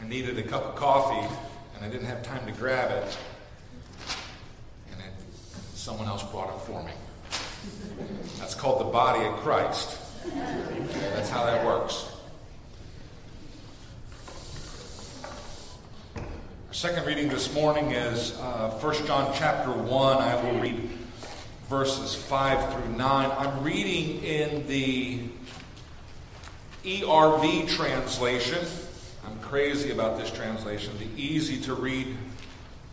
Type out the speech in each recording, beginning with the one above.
I needed a cup of coffee and I didn't have time to grab it. And it, someone else brought it for me. That's called the body of Christ. That's how that works. Our second reading this morning is uh, 1 John chapter 1. I will read verses 5 through 9. I'm reading in the ERV translation. I'm crazy about this translation, the easy to read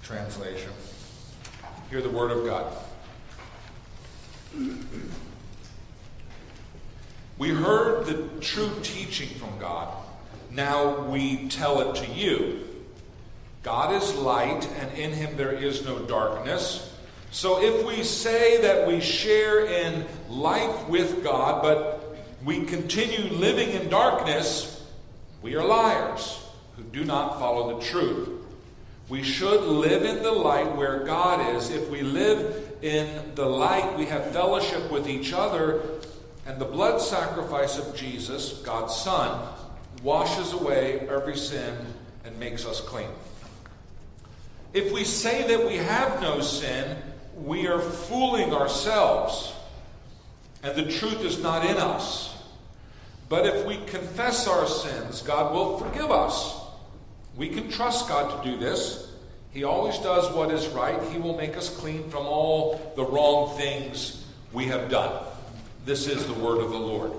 translation. Hear the word of God. We heard the true teaching from God. Now we tell it to you. God is light, and in him there is no darkness. So if we say that we share in life with God, but we continue living in darkness, we are liars who do not follow the truth. We should live in the light where God is. If we live in the light, we have fellowship with each other, and the blood sacrifice of Jesus, God's Son, washes away every sin and makes us clean. If we say that we have no sin, we are fooling ourselves, and the truth is not in us. But if we confess our sins, God will forgive us. We can trust God to do this. He always does what is right. He will make us clean from all the wrong things we have done. This is the word of the Lord.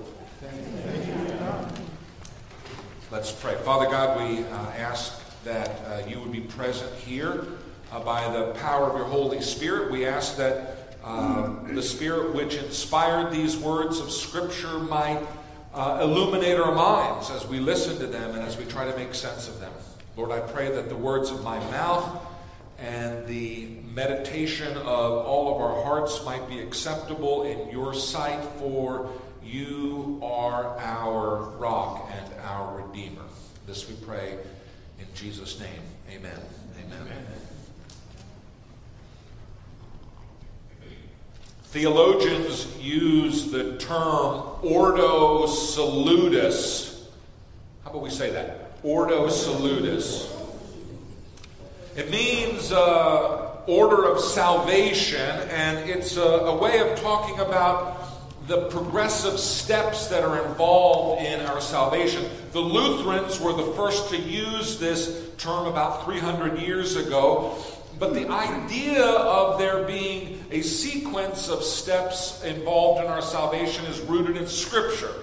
Let's pray. Father God, we uh, ask that uh, you would be present here uh, by the power of your Holy Spirit. We ask that uh, the Spirit which inspired these words of Scripture might uh, illuminate our minds as we listen to them and as we try to make sense of them. Lord, I pray that the words of my mouth and the meditation of all of our hearts might be acceptable in your sight, for you are our rock and our Redeemer. This we pray in Jesus' name. Amen. Amen. Amen. Theologians use the term ordo salutis. How about we say that? Ordo salutis. It means uh, order of salvation, and it's a, a way of talking about the progressive steps that are involved in our salvation. The Lutherans were the first to use this term about 300 years ago, but the idea of there being a sequence of steps involved in our salvation is rooted in Scripture.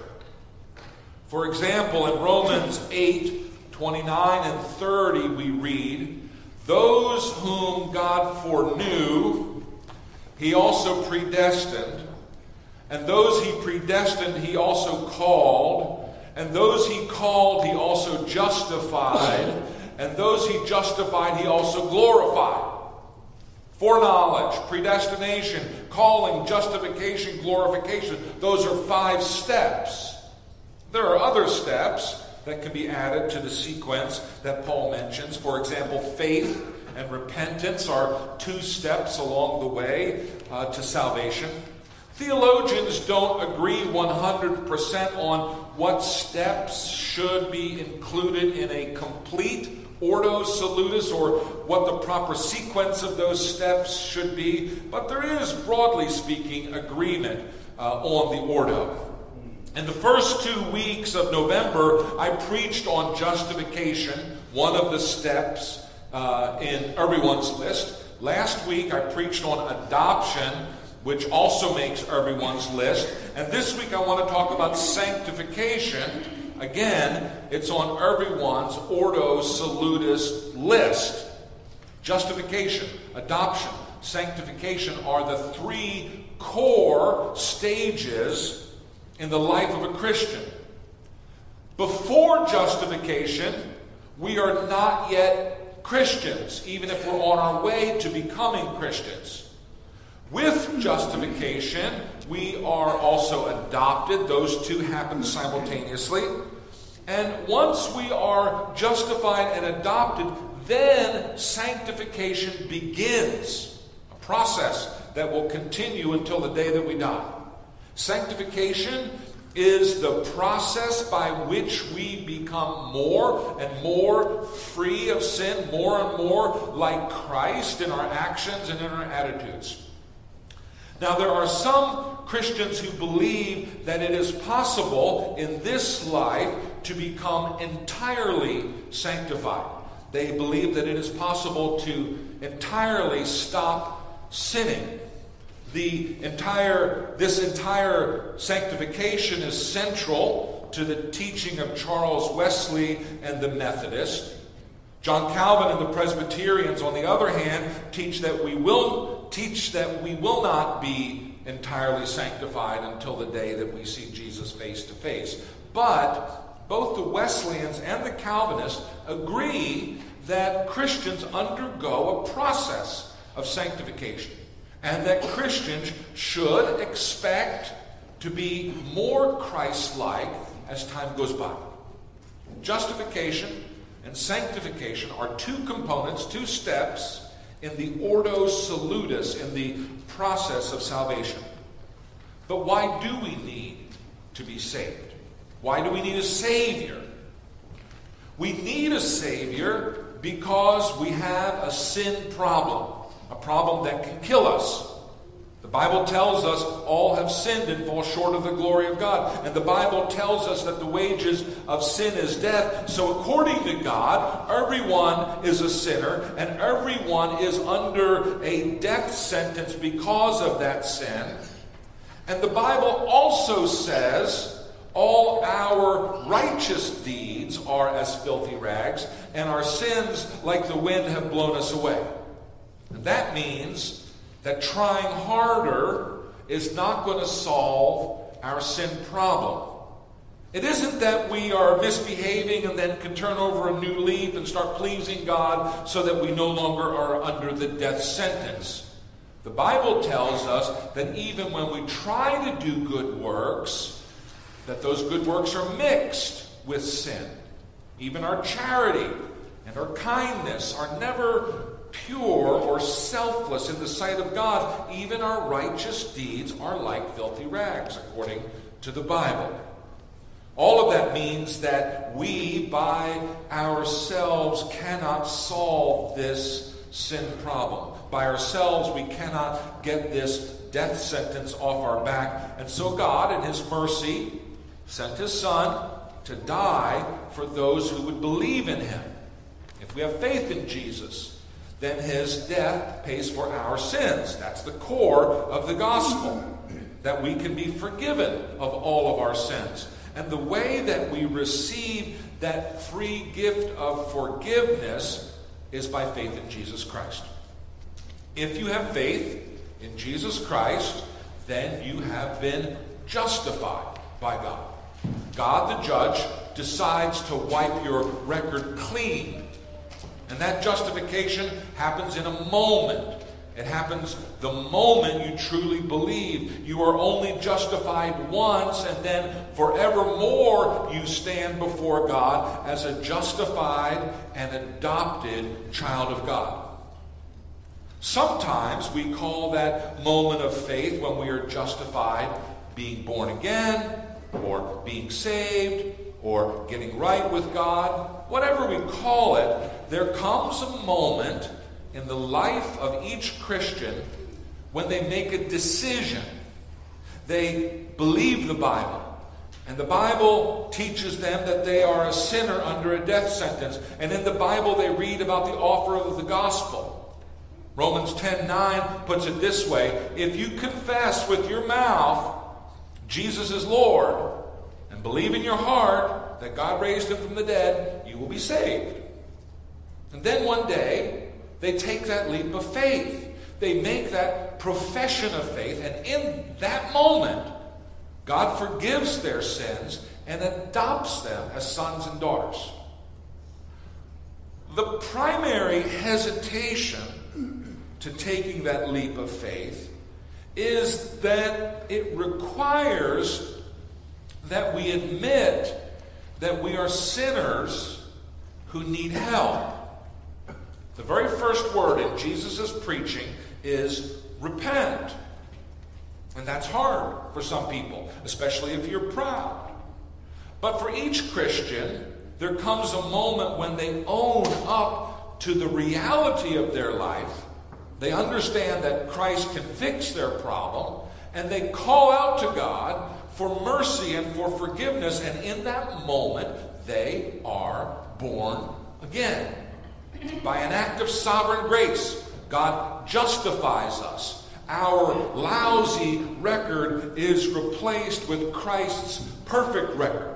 For example, in Romans 8 29 and 30, we read, those whom God foreknew, he also predestined. And those he predestined, he also called. And those he called, he also justified. And those he justified, he also glorified. Foreknowledge, predestination, calling, justification, glorification. Those are five steps. There are other steps that can be added to the sequence that Paul mentions. For example, faith and repentance are two steps along the way uh, to salvation. Theologians don't agree 100% on what steps should be included in a complete ordo salutis or what the proper sequence of those steps should be, but there is, broadly speaking, agreement uh, on the ordo. In the first two weeks of November, I preached on justification, one of the steps uh, in everyone's list. Last week, I preached on adoption, which also makes everyone's list. And this week, I want to talk about sanctification. Again, it's on everyone's Ordo Salutis list. Justification, adoption, sanctification are the three core stages in the life of a Christian. Before justification, we are not yet Christians, even if we're on our way to becoming Christians. With justification, we are also adopted. Those two happen simultaneously. And once we are justified and adopted, then sanctification begins. A process that will continue until the day that we die. Sanctification is the process by which we become more and more free of sin, more and more like Christ in our actions and in our attitudes. Now, there are some Christians who believe that it is possible in this life to become entirely sanctified. They believe that it is possible to entirely stop sinning. The entire, this entire sanctification is central to the teaching of Charles Wesley and the Methodists. John Calvin and the Presbyterians, on the other hand, teach that we will teach that we will not be entirely sanctified until the day that we see Jesus face to face. But both the Wesleyans and the Calvinists agree that Christians undergo a process of sanctification and that Christians should expect to be more Christ like as time goes by. Justification and sanctification are two components, two steps in the ordo salutis, in the process of salvation. But why do we need to be saved? Why do we need a Savior? We need a Savior because we have a sin problem, a problem that can kill us. The Bible tells us all have sinned and fall short of the glory of God. And the Bible tells us that the wages of sin is death. So, according to God, everyone is a sinner and everyone is under a death sentence because of that sin. And the Bible also says all our righteous deeds are as filthy rags, and our sins, like the wind, have blown us away. And that means that trying harder is not going to solve our sin problem. It isn't that we are misbehaving and then can turn over a new leaf and start pleasing God so that we no longer are under the death sentence. The Bible tells us that even when we try to do good works, that those good works are mixed with sin. Even our charity and our kindness are never pure or selfless in the sight of God, even our righteous deeds are like filthy rags, according to the Bible. All of that means that we, by ourselves, cannot solve this sin problem. By ourselves, we cannot get this death sentence off our back. And so, God, in His mercy, sent His Son to die for those who would believe in Him. If we have faith in Jesus, then his death pays for our sins. That's the core of the gospel, that we can be forgiven of all of our sins. And the way that we receive that free gift of forgiveness is by faith in Jesus Christ. If you have faith in Jesus Christ, then you have been justified by God. God the judge decides to wipe your record clean and that justification happens in a moment. It happens the moment you truly believe. You are only justified once, and then forevermore you stand before God as a justified and adopted child of God. Sometimes we call that moment of faith when we are justified being born again, or being saved, or getting right with God, whatever we call it, there comes a moment in the life of each Christian when they make a decision. They believe the Bible. And the Bible teaches them that they are a sinner under a death sentence. And in the Bible, they read about the offer of the gospel. Romans 10 9 puts it this way If you confess with your mouth Jesus is Lord and believe in your heart that God raised him from the dead, you will be saved. And then one day, they take that leap of faith. They make that profession of faith, and in that moment, God forgives their sins and adopts them as sons and daughters. The primary hesitation to taking that leap of faith is that it requires that we admit that we are sinners who need help. The very first word in Jesus' preaching is repent. And that's hard for some people, especially if you're proud. But for each Christian, there comes a moment when they own up to the reality of their life. They understand that Christ can fix their problem, and they call out to God for mercy and for forgiveness. And in that moment, they are born again. By an act of sovereign grace, God justifies us. Our lousy record is replaced with Christ's perfect record.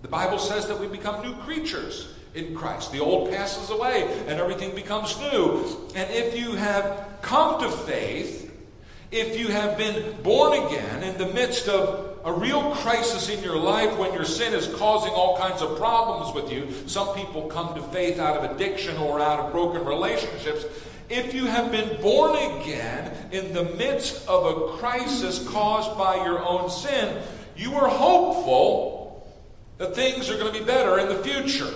The Bible says that we become new creatures in Christ. The old passes away and everything becomes new. And if you have come to faith, if you have been born again in the midst of a real crisis in your life when your sin is causing all kinds of problems with you, some people come to faith out of addiction or out of broken relationships. If you have been born again in the midst of a crisis caused by your own sin, you are hopeful that things are going to be better in the future.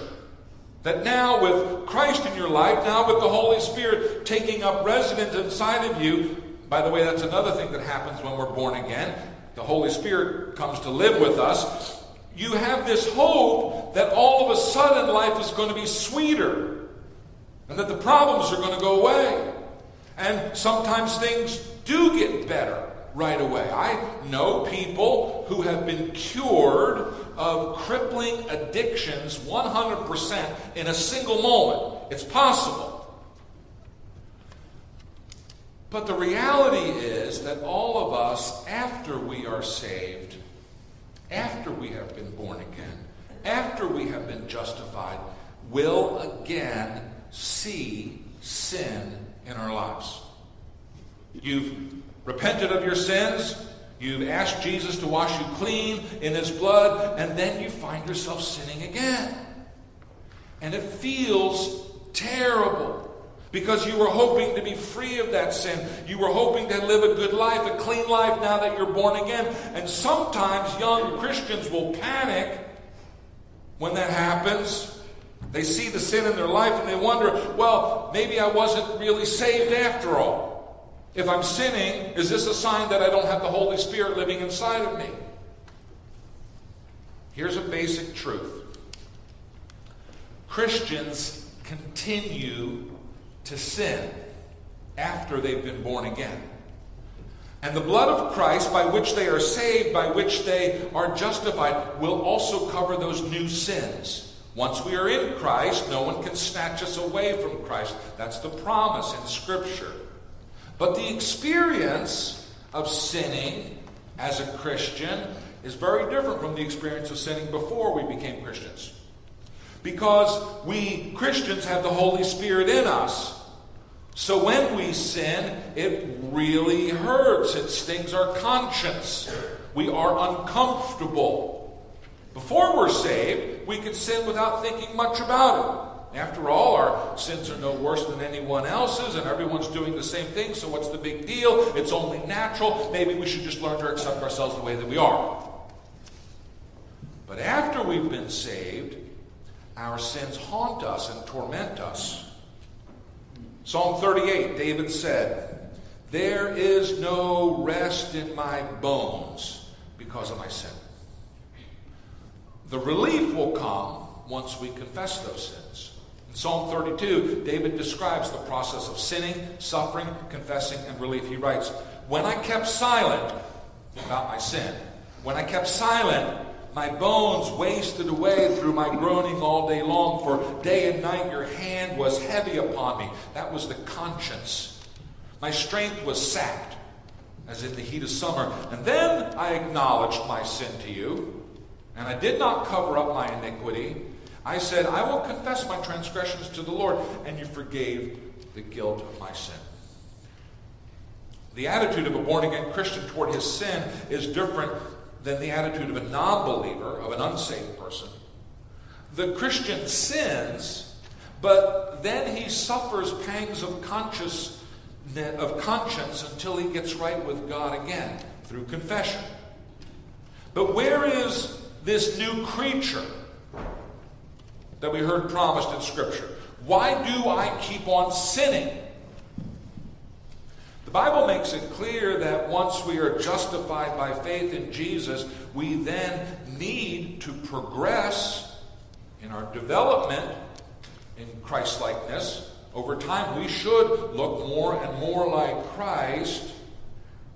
That now, with Christ in your life, now with the Holy Spirit taking up residence inside of you, by the way, that's another thing that happens when we're born again. The Holy Spirit comes to live with us. You have this hope that all of a sudden life is going to be sweeter and that the problems are going to go away. And sometimes things do get better right away. I know people who have been cured of crippling addictions 100% in a single moment. It's possible. But the reality is that all of us, after we are saved, after we have been born again, after we have been justified, will again see sin in our lives. You've repented of your sins, You've asked Jesus to wash you clean in his blood, and then you find yourself sinning again. And it feels terrible because you were hoping to be free of that sin. You were hoping to live a good life, a clean life now that you're born again. And sometimes young Christians will panic when that happens. They see the sin in their life and they wonder, well, maybe I wasn't really saved after all. If I'm sinning, is this a sign that I don't have the Holy Spirit living inside of me? Here's a basic truth Christians continue to sin after they've been born again. And the blood of Christ, by which they are saved, by which they are justified, will also cover those new sins. Once we are in Christ, no one can snatch us away from Christ. That's the promise in Scripture. But the experience of sinning as a Christian is very different from the experience of sinning before we became Christians. Because we Christians have the Holy Spirit in us. So when we sin, it really hurts. It stings our conscience. We are uncomfortable. Before we're saved, we can sin without thinking much about it. After all, our sins are no worse than anyone else's, and everyone's doing the same thing, so what's the big deal? It's only natural. Maybe we should just learn to accept ourselves the way that we are. But after we've been saved, our sins haunt us and torment us. Psalm 38, David said, There is no rest in my bones because of my sin. The relief will come once we confess those sins. In Psalm 32, David describes the process of sinning, suffering, confessing, and relief. He writes, When I kept silent about my sin, when I kept silent, my bones wasted away through my groaning all day long, for day and night your hand was heavy upon me. That was the conscience. My strength was sapped, as in the heat of summer. And then I acknowledged my sin to you, and I did not cover up my iniquity. I said, I will confess my transgressions to the Lord, and you forgave the guilt of my sin. The attitude of a born again Christian toward his sin is different than the attitude of a non believer, of an unsaved person. The Christian sins, but then he suffers pangs of conscious of conscience until he gets right with God again through confession. But where is this new creature? that we heard promised in Scripture. Why do I keep on sinning? Bible makes it clear that once we are justified by faith in Jesus, we then need to progress in our development in Christlikeness. Over time, we should look more and more like Christ.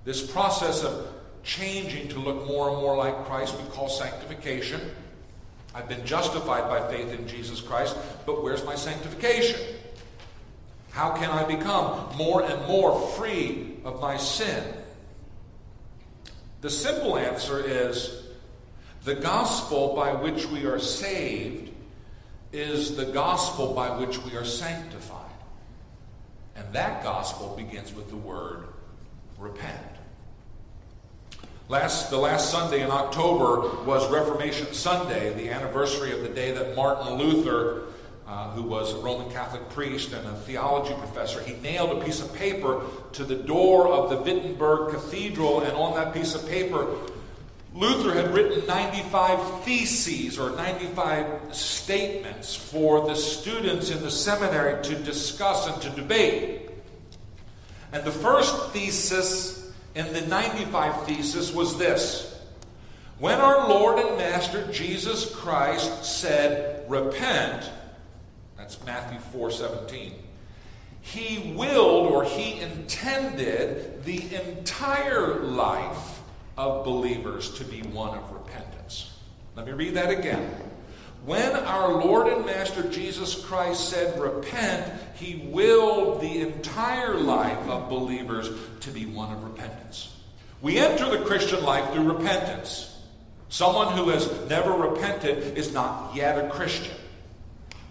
This process of changing to look more and more like Christ we call sanctification. I've been justified by faith in Jesus Christ, but where's my sanctification? How can I become more and more free of my sin? The simple answer is the gospel by which we are saved is the gospel by which we are sanctified. And that gospel begins with the word repent. Last, the last Sunday in October was Reformation Sunday, the anniversary of the day that Martin Luther, uh, who was a Roman Catholic priest and a theology professor, he nailed a piece of paper to the door of the Wittenberg Cathedral, and on that piece of paper, Luther had written 95 theses or 95 statements for the students in the seminary to discuss and to debate. And the first thesis in the 95 thesis was this When our Lord and Master Jesus Christ said, Repent, that's Matthew 4 17, he willed or he intended the entire life of believers to be one of repentance. Let me read that again. When our Lord and Master Jesus Christ said, Repent, he willed the entire life of believers to be one of repentance. We enter the Christian life through repentance. Someone who has never repented is not yet a Christian.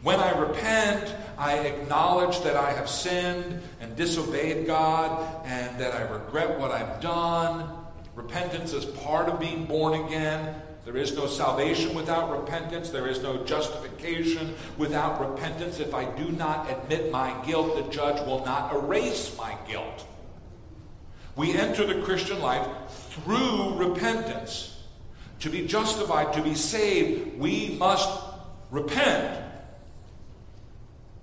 When I repent, I acknowledge that I have sinned and disobeyed God and that I regret what I've done. Repentance is part of being born again. There is no salvation without repentance. There is no justification without repentance. If I do not admit my guilt, the judge will not erase my guilt. We enter the Christian life through repentance. To be justified, to be saved, we must repent.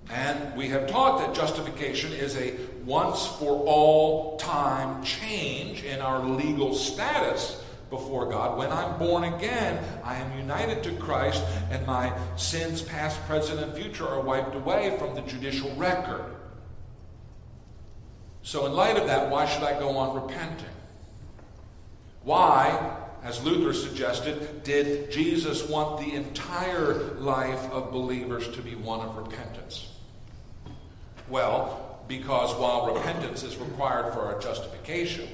And we have taught that justification is a once for all time change in our legal status before God. When I'm born again, I am united to Christ, and my sins, past, present, and future, are wiped away from the judicial record. So, in light of that, why should I go on repenting? Why, as Luther suggested, did Jesus want the entire life of believers to be one of repentance? Well, because while repentance is required for our justification,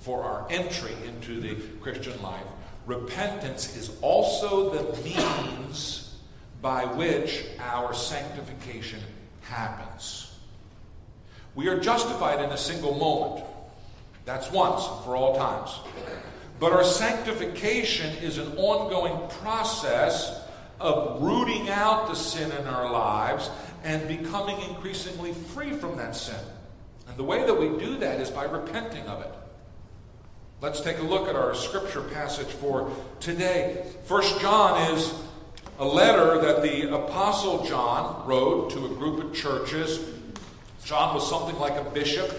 for our entry into the Christian life. Repentance is also the means by which our sanctification happens. We are justified in a single moment. That's once for all times. But our sanctification is an ongoing process of rooting out the sin in our lives and becoming increasingly free from that sin. And the way that we do that is by repenting of it. Let's take a look at our scripture passage for today. First John is a letter that the apostle John wrote to a group of churches. John was something like a bishop,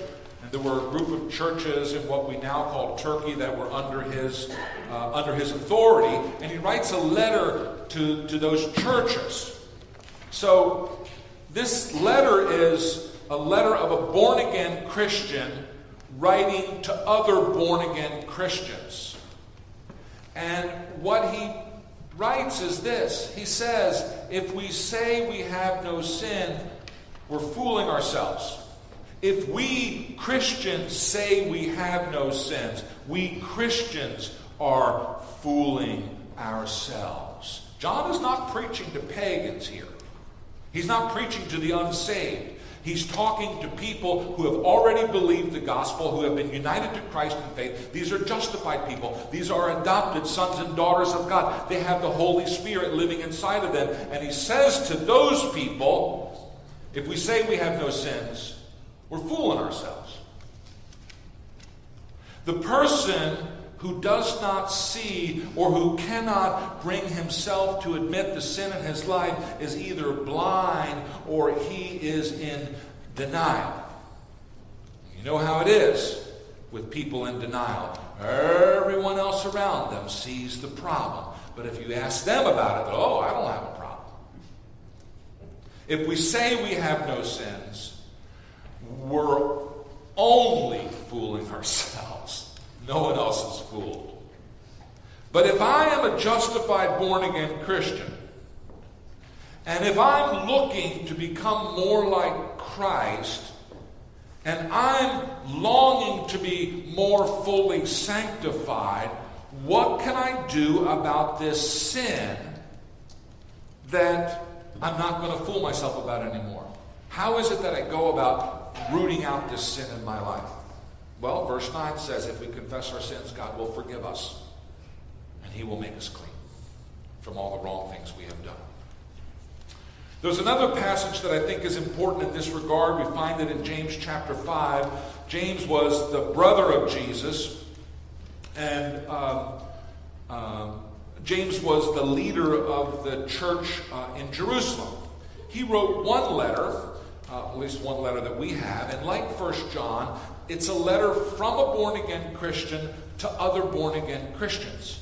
and there were a group of churches in what we now call Turkey that were under his uh, under his authority, and he writes a letter to, to those churches. So this letter is a letter of a born again Christian writing to other born again Christians. And what he writes is this He says, if we say we have no sin, we're fooling ourselves. If we Christians say we have no sins, we Christians are fooling ourselves. John is not preaching to pagans here. He's not preaching to the unsaved. He's talking to people who have already believed the gospel, who have been united to Christ in faith. These are justified people. These are adopted sons and daughters of God. They have the Holy Spirit living inside of them. And he says to those people, if we say we have no sins, we're fooling ourselves. The person who does not see or who cannot bring himself to admit the sin in his life is either blind or he is in denial. You know how it is with people in denial. Everyone else around them sees the problem. But if you ask them about it, oh, I don't have a problem. If we say we have no sins, we're only fooling ourselves. No one else is fooled. But if I am a justified born again Christian, and if I'm looking to become more like Christ, and I'm longing to be more fully sanctified, what can I do about this sin that I'm not going to fool myself about anymore? How is it that I go about rooting out this sin in my life? Well, verse 9 says if we confess our sins, God will forgive us and He will make us clean from all the wrong things we have done. There's another passage that I think is important in this regard. We find it in James chapter 5. James was the brother of Jesus, and um, um, James was the leader of the church uh, in Jerusalem. He wrote one letter, uh, at least one letter that we have, and like First John, it's a letter from a born again Christian to other born again Christians.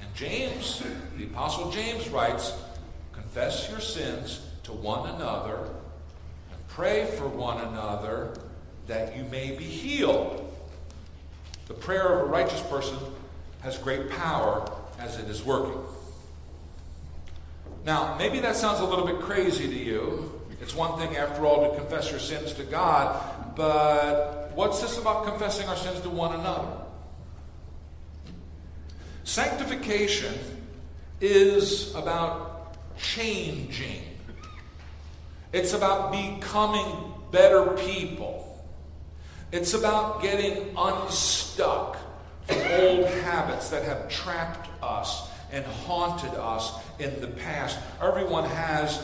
And James, the Apostle James writes, Confess your sins to one another and pray for one another that you may be healed. The prayer of a righteous person has great power as it is working. Now, maybe that sounds a little bit crazy to you. It's one thing, after all, to confess your sins to God, but what's this about confessing our sins to one another? Sanctification is about changing it's about becoming better people. It's about getting unstuck from old habits that have trapped us and haunted us in the past. Everyone has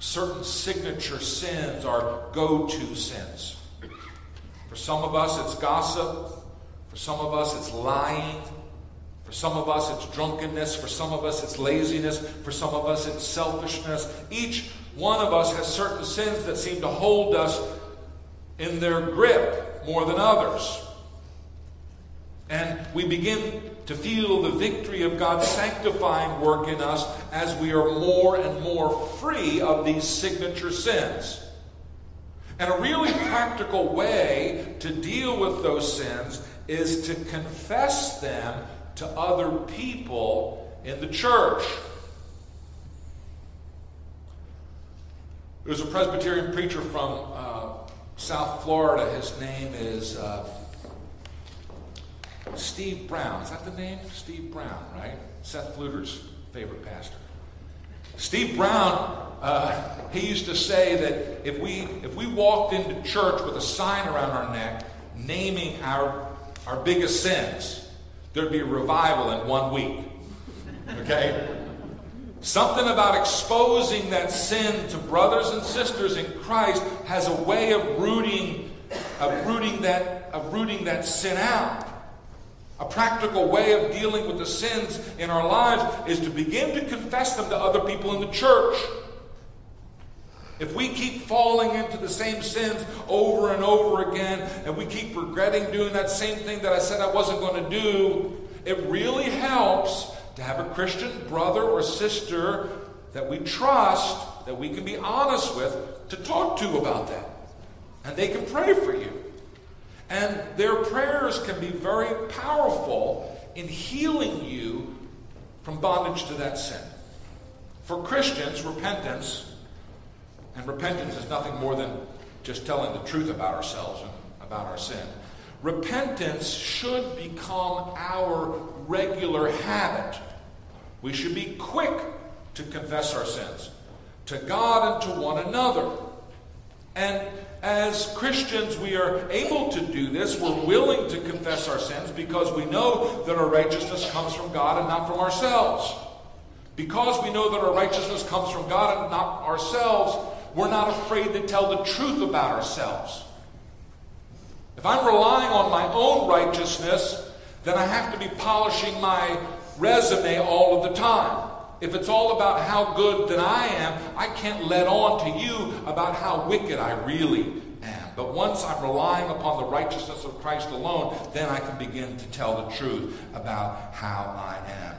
certain signature sins or go to sins. For some of us, it's gossip. For some of us, it's lying. For some of us, it's drunkenness. For some of us, it's laziness. For some of us, it's selfishness. Each one of us has certain sins that seem to hold us in their grip more than others. And we begin to feel the victory of God's sanctifying work in us as we are more and more free of these signature sins. And a really practical way to deal with those sins is to confess them to other people in the church. There's a Presbyterian preacher from uh, South Florida. His name is uh, Steve Brown. Is that the name? Steve Brown, right? Seth Fluter's favorite pastor. Steve Brown, uh, he used to say that if we if we walked into church with a sign around our neck naming our our biggest sins, there'd be a revival in one week. Okay? Something about exposing that sin to brothers and sisters in Christ has a way of rooting, of rooting that, of rooting that sin out. A practical way of dealing with the sins in our lives is to begin to confess them to other people in the church. If we keep falling into the same sins over and over again, and we keep regretting doing that same thing that I said I wasn't going to do, it really helps to have a Christian brother or sister that we trust, that we can be honest with, to talk to about that. And they can pray for you. And their prayers can be very powerful in healing you from bondage to that sin. For Christians, repentance, and repentance is nothing more than just telling the truth about ourselves and about our sin. Repentance should become our regular habit. We should be quick to confess our sins to God and to one another. And as Christians, we are able to do this. We're willing to confess our sins because we know that our righteousness comes from God and not from ourselves. Because we know that our righteousness comes from God and not ourselves, we're not afraid to tell the truth about ourselves. If I'm relying on my own righteousness, then I have to be polishing my resume all of the time. If it's all about how good that I am, I can't let on to you about how wicked I really am. But once I'm relying upon the righteousness of Christ alone, then I can begin to tell the truth about how I am.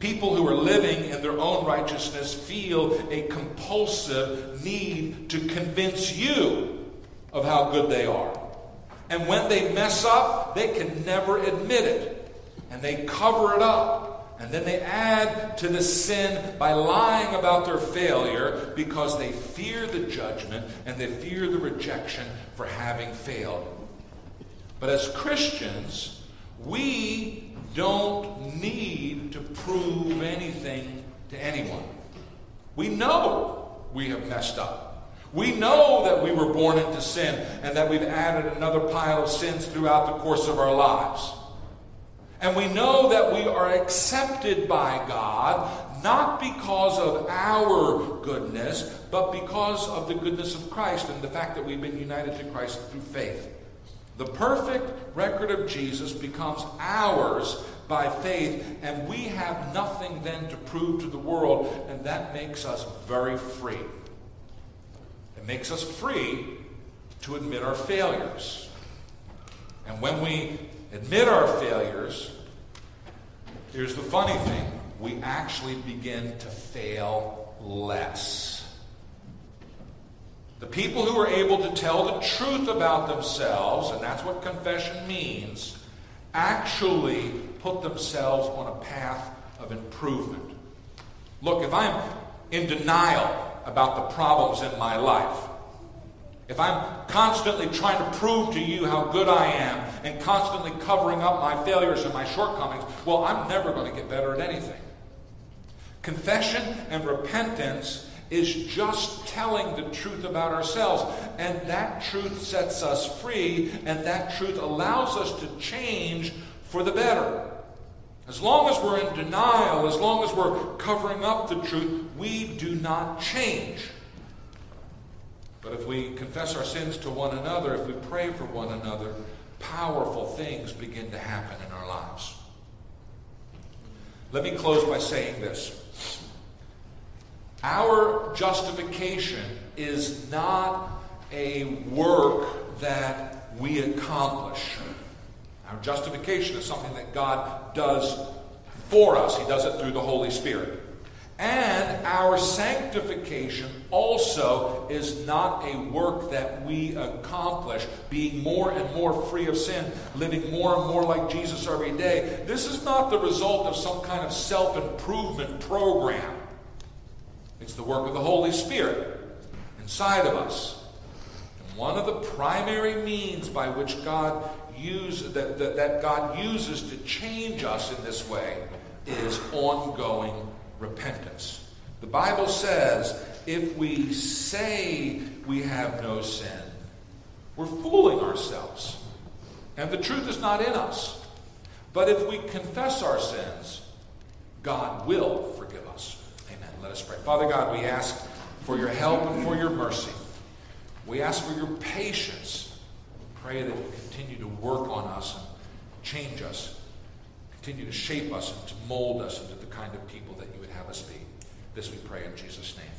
People who are living in their own righteousness feel a compulsive need to convince you of how good they are. And when they mess up, they can never admit it. And they cover it up. And then they add to the sin by lying about their failure because they fear the judgment and they fear the rejection for having failed. But as Christians, we don't need to prove anything to anyone. We know we have messed up. We know that we were born into sin and that we've added another pile of sins throughout the course of our lives. And we know that we are accepted by God not because of our goodness, but because of the goodness of Christ and the fact that we've been united to Christ through faith. The perfect record of Jesus becomes ours by faith, and we have nothing then to prove to the world, and that makes us very free. It makes us free to admit our failures. And when we admit our failures, here's the funny thing we actually begin to fail less. The people who are able to tell the truth about themselves, and that's what confession means, actually put themselves on a path of improvement. Look, if I'm in denial about the problems in my life, if I'm constantly trying to prove to you how good I am and constantly covering up my failures and my shortcomings, well, I'm never going to get better at anything. Confession and repentance is just telling the truth about ourselves. And that truth sets us free, and that truth allows us to change for the better. As long as we're in denial, as long as we're covering up the truth, we do not change. But if we confess our sins to one another, if we pray for one another, powerful things begin to happen in our lives. Let me close by saying this. Our justification is not a work that we accomplish. Our justification is something that God does for us, He does it through the Holy Spirit. And our sanctification also is not a work that we accomplish, being more and more free of sin, living more and more like Jesus every day. This is not the result of some kind of self improvement program. It's the work of the Holy Spirit inside of us. And one of the primary means by which God use, that, that, that God uses to change us in this way is ongoing repentance. The Bible says if we say we have no sin, we're fooling ourselves. And the truth is not in us. But if we confess our sins, God will forgive us. Amen. Let us pray. Father God, we ask for your help and for your mercy. We ask for your patience. Pray that you continue to work on us and change us, continue to shape us and to mold us into the kind of people that be. This we pray in Jesus' name.